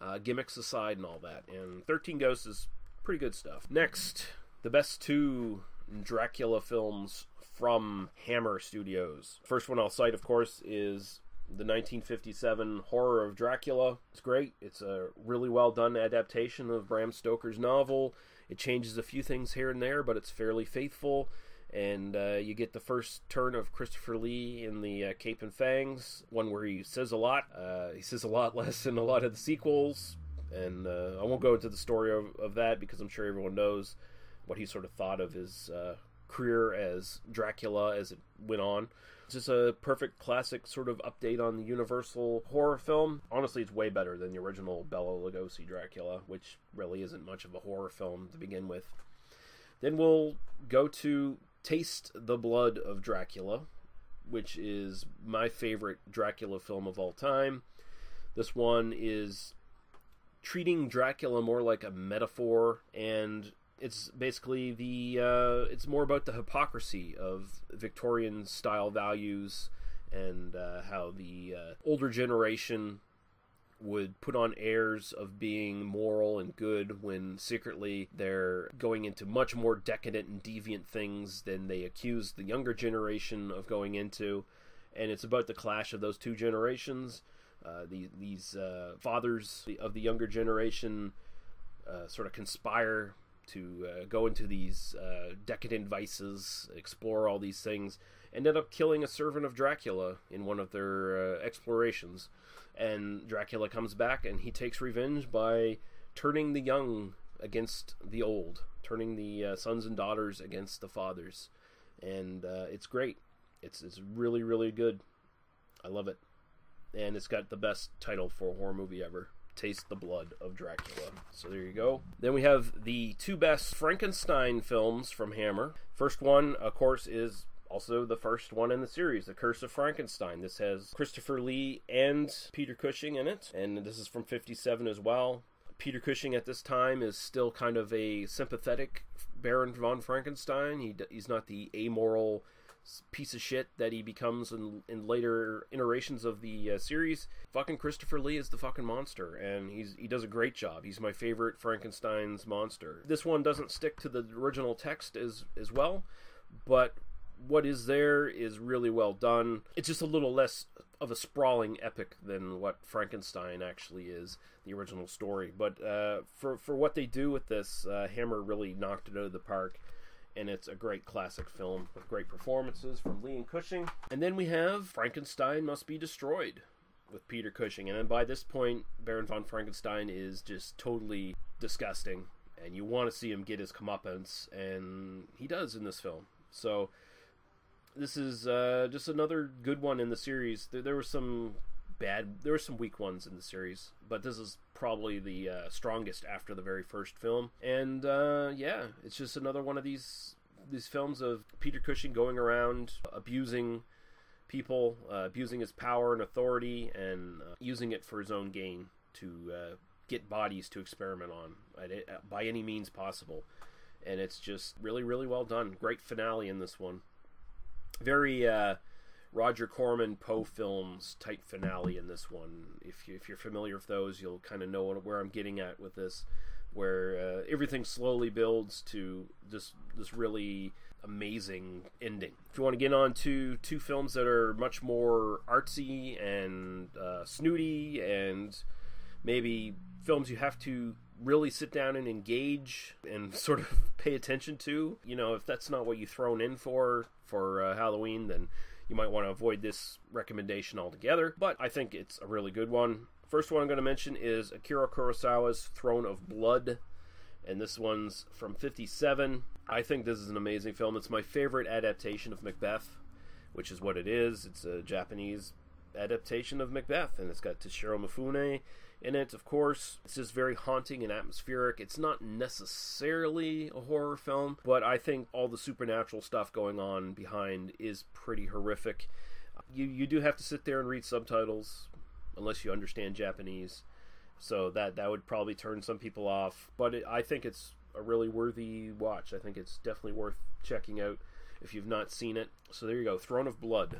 uh, gimmicks aside and all that. And 13 Ghosts is pretty good stuff. Next, the best two Dracula films from Hammer Studios. First one I'll cite, of course, is the 1957 Horror of Dracula. It's great. It's a really well done adaptation of Bram Stoker's novel. It changes a few things here and there, but it's fairly faithful and uh, you get the first turn of Christopher Lee in the uh, Cape and Fangs, one where he says a lot. Uh, he says a lot less in a lot of the sequels, and uh, I won't go into the story of, of, that because I'm sure everyone knows what he sort of thought of his uh, career as Dracula as it went on. Just a perfect classic sort of update on the Universal horror film. Honestly, it's way better than the original Bela Lugosi Dracula, which really isn't much of a horror film to begin with. Then we'll go to Taste the Blood of Dracula, which is my favorite Dracula film of all time. This one is treating Dracula more like a metaphor, and it's basically the uh, it's more about the hypocrisy of Victorian style values and uh, how the uh, older generation would put on airs of being moral and good when secretly they're going into much more decadent and deviant things than they accuse the younger generation of going into. And it's about the clash of those two generations. Uh, the, these uh, fathers of the younger generation uh, sort of conspire to uh, go into these uh, decadent vices, explore all these things, ended up killing a servant of Dracula in one of their uh, explorations. And Dracula comes back and he takes revenge by turning the young against the old, turning the uh, sons and daughters against the fathers. And uh, it's great. It's, it's really, really good. I love it. And it's got the best title for a horror movie ever. Taste the Blood of Dracula. So there you go. Then we have the two best Frankenstein films from Hammer. First one, of course, is also the first one in the series, The Curse of Frankenstein. This has Christopher Lee and Peter Cushing in it, and this is from 57 as well. Peter Cushing at this time is still kind of a sympathetic Baron von Frankenstein. He, he's not the amoral piece of shit that he becomes in, in later iterations of the uh, series. Fucking Christopher Lee is the fucking monster, and he's he does a great job. He's my favorite Frankenstein's monster. This one doesn't stick to the original text as as well, but what is there is really well done. It's just a little less of a sprawling epic than what Frankenstein actually is, the original story. But uh, for for what they do with this, uh, Hammer really knocked it out of the park. And it's a great classic film with great performances from Lee and Cushing. And then we have Frankenstein Must Be Destroyed with Peter Cushing. And then by this point, Baron von Frankenstein is just totally disgusting. And you want to see him get his comeuppance. And he does in this film. So this is uh, just another good one in the series. There, there were some bad, there were some weak ones in the series, but this is probably the uh, strongest after the very first film. And uh, yeah, it's just another one of these these films of Peter Cushing going around abusing people, uh, abusing his power and authority, and uh, using it for his own gain to uh, get bodies to experiment on by any means possible. And it's just really, really well done. Great finale in this one very uh, Roger Corman Poe films type finale in this one. If you, if you're familiar with those, you'll kind of know where I'm getting at with this, where uh, everything slowly builds to just this really amazing ending. If you want to get on to two films that are much more artsy and uh, snooty and maybe films you have to really sit down and engage and sort of pay attention to. You know, if that's not what you thrown in for for uh, Halloween, then you might want to avoid this recommendation altogether. But I think it's a really good one. First one I'm going to mention is Akira Kurosawa's Throne of Blood, and this one's from 57. I think this is an amazing film. It's my favorite adaptation of Macbeth, which is what it is. It's a Japanese adaptation of Macbeth, and it's got Toshiro Mifune in it, of course. It's just very haunting and atmospheric. It's not necessarily a horror film, but I think all the supernatural stuff going on behind is pretty horrific. You you do have to sit there and read subtitles unless you understand Japanese. So that that would probably turn some people off, but it, I think it's a really worthy watch. I think it's definitely worth checking out if you've not seen it. So there you go, Throne of Blood.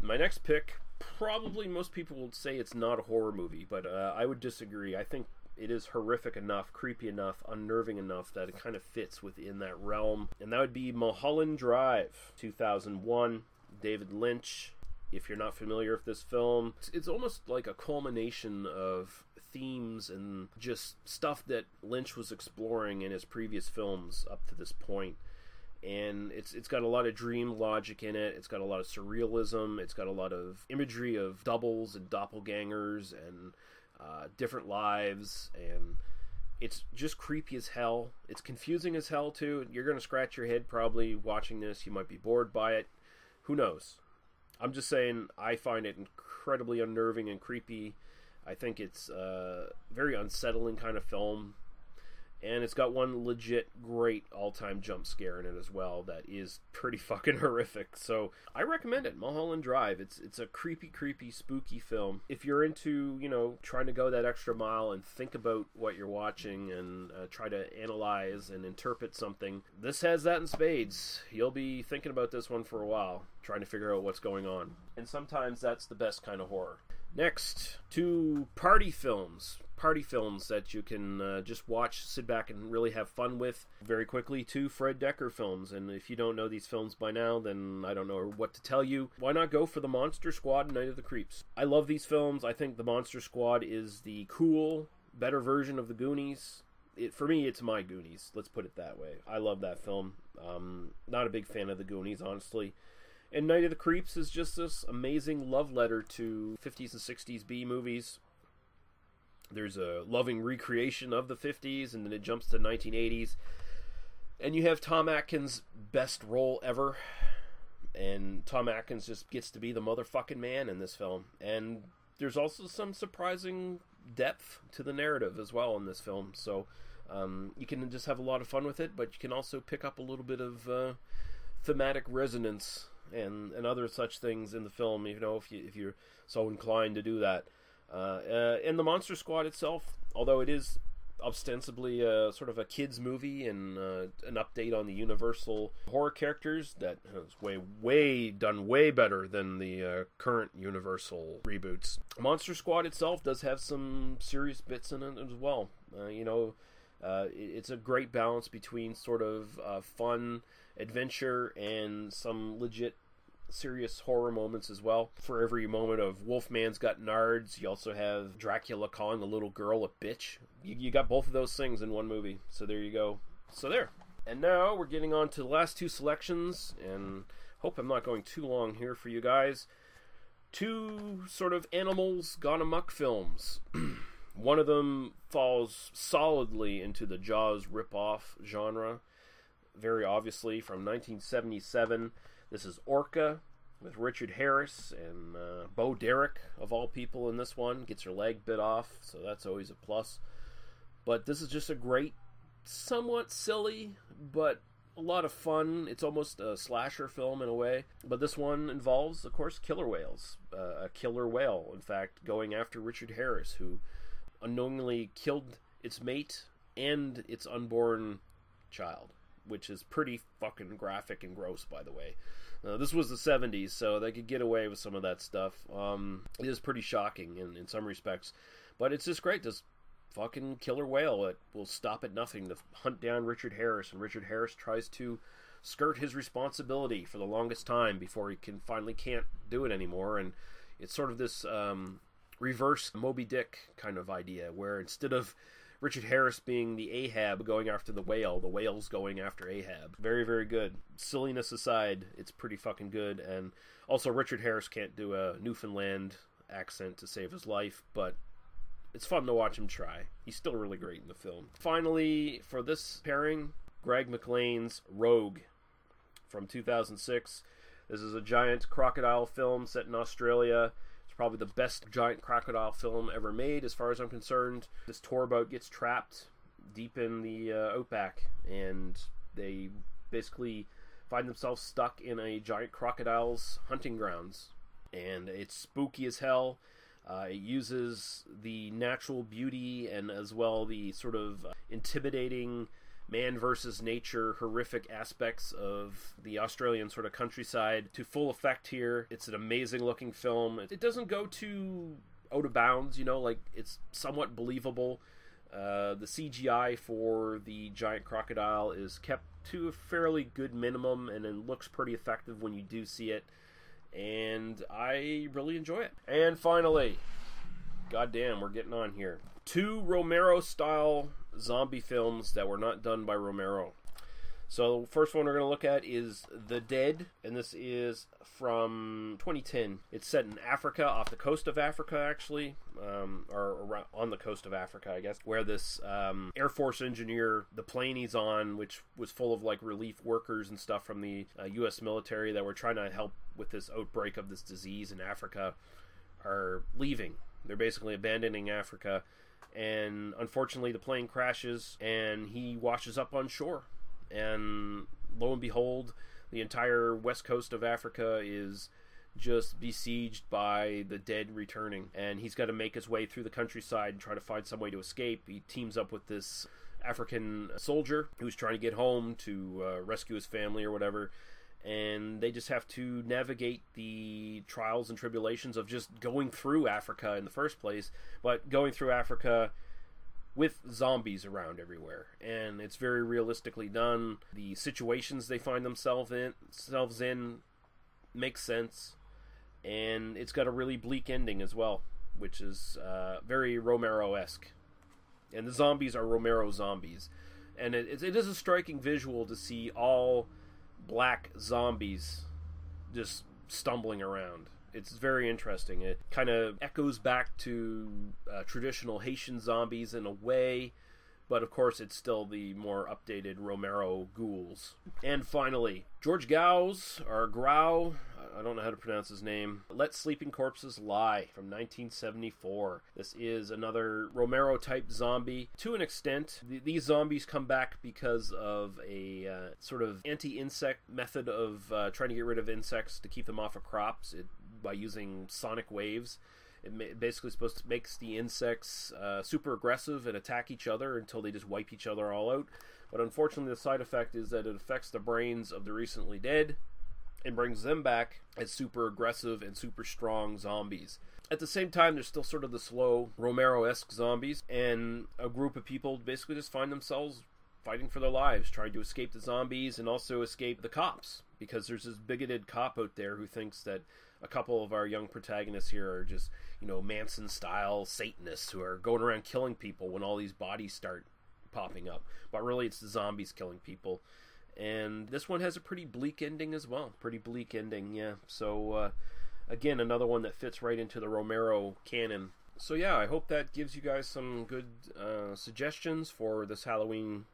My next pick probably most people would say it's not a horror movie, but uh, I would disagree. I think it is horrific enough, creepy enough, unnerving enough that it kind of fits within that realm. And that would be Mulholland Drive, 2001, David Lynch. If you're not familiar with this film, it's, it's almost like a culmination of themes and just stuff that Lynch was exploring in his previous films up to this point and it's it's got a lot of dream logic in it. It's got a lot of surrealism. It's got a lot of imagery of doubles and doppelgangers and uh, different lives, and it's just creepy as hell. It's confusing as hell too. You're gonna scratch your head probably watching this. You might be bored by it. Who knows? I'm just saying I find it incredibly unnerving and creepy. I think it's a very unsettling kind of film and it's got one legit great all-time jump scare in it as well that is pretty fucking horrific. So I recommend it, Mulholland Drive. It's it's a creepy, creepy, spooky film. If you're into you know trying to go that extra mile and think about what you're watching and uh, try to analyze and interpret something, this has that in spades. You'll be thinking about this one for a while, trying to figure out what's going on. And sometimes that's the best kind of horror. Next, two party films. Party films that you can uh, just watch, sit back, and really have fun with. Very quickly, two Fred Dekker films. And if you don't know these films by now, then I don't know what to tell you. Why not go for The Monster Squad and Night of the Creeps? I love these films. I think The Monster Squad is the cool, better version of The Goonies. It, for me, it's my Goonies. Let's put it that way. I love that film. Um, not a big fan of The Goonies, honestly. And Night of the Creeps is just this amazing love letter to 50s and 60s B movies. There's a loving recreation of the 50s, and then it jumps to 1980s. And you have Tom Atkins' best role ever. And Tom Atkins just gets to be the motherfucking man in this film. And there's also some surprising depth to the narrative as well in this film. So um, you can just have a lot of fun with it, but you can also pick up a little bit of uh, thematic resonance and and other such things in the film. You know, if you if you're so inclined to do that. Uh, uh, and the Monster Squad itself, although it is ostensibly a, sort of a kids movie and uh, an update on the Universal horror characters that has way way done way better than the uh, current Universal reboots. Monster Squad itself does have some serious bits in it as well. Uh, you know, uh, it's a great balance between sort of uh, fun adventure and some legit serious horror moments as well. For every moment of Wolfman's got nards, you also have Dracula calling a little girl a bitch. You, you got both of those things in one movie. So there you go. So there. And now we're getting on to the last two selections, and hope I'm not going too long here for you guys. Two sort of animals gone amok films. One of them falls solidly into the Jaws ripoff genre, very obviously from 1977. This is Orca with Richard Harris and uh, Bo Derek, of all people, in this one. Gets her leg bit off, so that's always a plus. But this is just a great, somewhat silly, but a lot of fun. It's almost a slasher film in a way. But this one involves, of course, killer whales. Uh, a killer whale, in fact, going after Richard Harris, who unknowingly killed its mate and its unborn child which is pretty fucking graphic and gross, by the way. Uh, this was the 70s, so they could get away with some of that stuff. Um, it is pretty shocking in, in some respects, but it's just great. This fucking killer whale it will stop at nothing to hunt down Richard Harris, and Richard Harris tries to skirt his responsibility for the longest time before he can finally can't do it anymore. And it's sort of this um, reverse Moby Dick kind of idea, where instead of Richard Harris being the Ahab going after the whale, the whale's going after Ahab. Very, very good. Silliness aside, it's pretty fucking good. And also, Richard Harris can't do a Newfoundland accent to save his life, but it's fun to watch him try. He's still really great in the film. Finally, for this pairing, Greg McLean's Rogue from 2006. This is a giant crocodile film set in Australia. It's probably the best giant crocodile film ever made, as far as I'm concerned. This tour boat gets trapped deep in the uh, outback, and they basically find themselves stuck in a giant crocodile's hunting grounds. And it's spooky as hell. Uh, it uses the natural beauty and as well the sort of uh, intimidating man versus nature horrific aspects of the Australian sort of countryside to full effect here. It's an amazing looking film. It doesn't go too out of bounds, you know, like it's somewhat believable. Uh, the CGI for the giant crocodile is kept to a fairly good minimum and it looks pretty effective when you do see it. And I really enjoy it. And finally, goddamn, we're getting on here. Two Romero style zombie films that were not done by Romero. So, first one we're going to look at is The Dead, and this is from 2010. It's set in Africa, off the coast of Africa, actually, um, or around, on the coast of Africa, I guess, where this um, Air Force engineer, the plane he's on, which was full of like relief workers and stuff from the uh, U.S. military that were trying to help with this outbreak of this disease in Africa, are leaving. They're basically abandoning Africa And unfortunately, the plane crashes and he washes up on shore. And lo and behold, the entire west coast of Africa is just besieged by the dead returning. And he's got to make his way through the countryside and try to find some way to escape. He teams up with this African soldier who's trying to get home to uh, rescue his family or whatever. And they just have to navigate the trials and tribulations of just going through Africa in the first place, but going through Africa with zombies around everywhere. And it's very realistically done. The situations they find themselves in, themselves in make sense. And it's got a really bleak ending as well, which is uh, very Romero esque and the zombies are Romero zombies, and it, it is a striking visual to see all black zombies just stumbling around. It's very interesting. It kind of echoes back to uh, traditional Haitian zombies in a way, but of course it's still the more updated Romero ghouls. And finally, George Gauss, or Grau, I don't know how to pronounce his name. Let Sleeping Corpses Lie from 1974. This is another Romero type zombie. To an extent, th- these zombies come back because of a uh, sort of anti insect method of uh, trying to get rid of insects to keep them off of crops it, by using sonic waves. It basically supposed to makes the insects uh, super aggressive and attack each other until they just wipe each other all out. But unfortunately, the side effect is that it affects the brains of the recently dead and brings them back as super aggressive and super strong zombies. At the same time, there's still sort of the slow Romero esque zombies, and a group of people basically just find themselves fighting for their lives, trying to escape the zombies and also escape the cops. Because there's this bigoted cop out there who thinks that a couple of our young protagonists here are just, you know, Manson style Satanists who are going around killing people when all these bodies start popping up. But really, it's the zombies killing people and this one has a pretty bleak ending as well. Pretty bleak ending, yeah. So uh, again, another one that fits right into the Romero canon. So yeah, I hope that gives you guys some good uh, suggestions for this Halloween.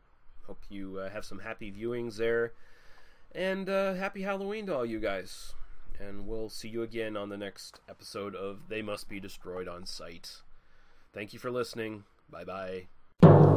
Hope you uh, have some happy viewings there, and uh, happy Halloween to all you guys. And we'll see you again on the next episode of They Must Be Destroyed on Sight. Thank you for listening. Bye bye.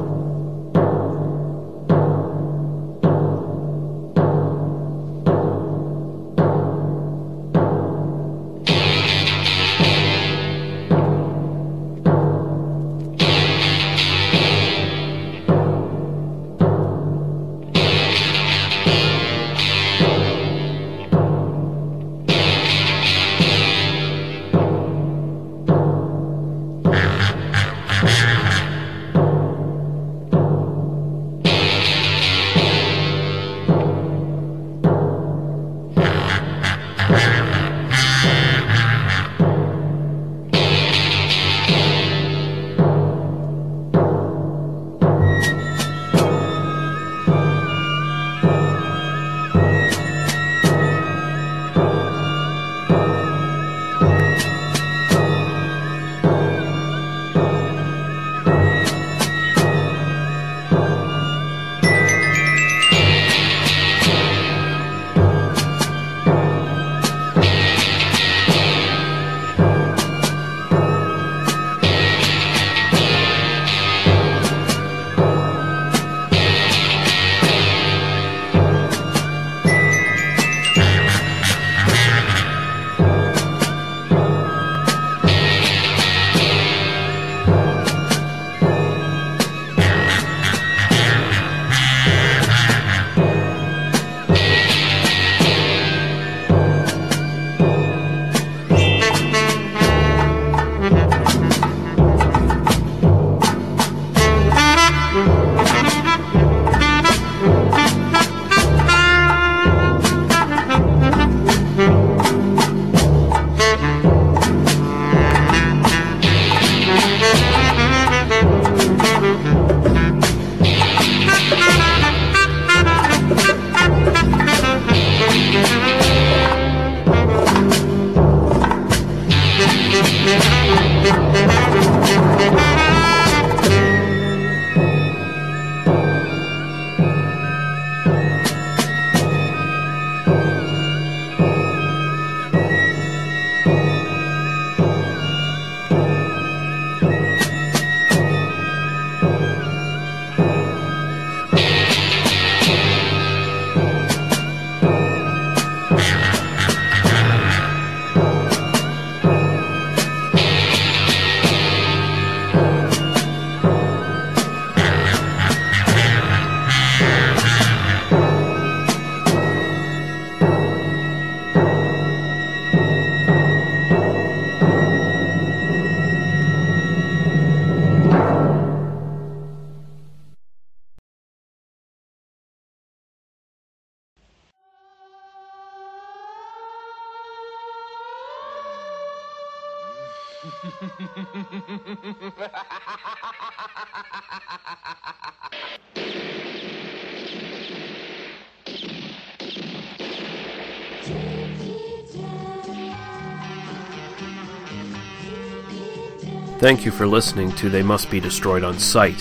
Thank you for listening to They Must Be Destroyed on Sight.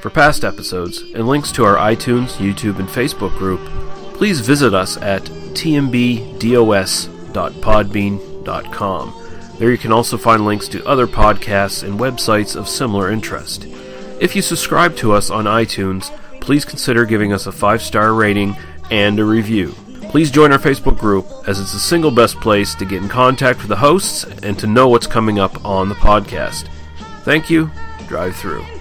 For past episodes and links to our iTunes, YouTube, and Facebook group, please visit us at tmbdos.podbean.com. There you can also find links to other podcasts and websites of similar interest. If you subscribe to us on iTunes, please consider giving us a five star rating and a review. Please join our Facebook group, as it's the single best place to get in contact with the hosts and to know what's coming up on the podcast. Thank you. Drive through.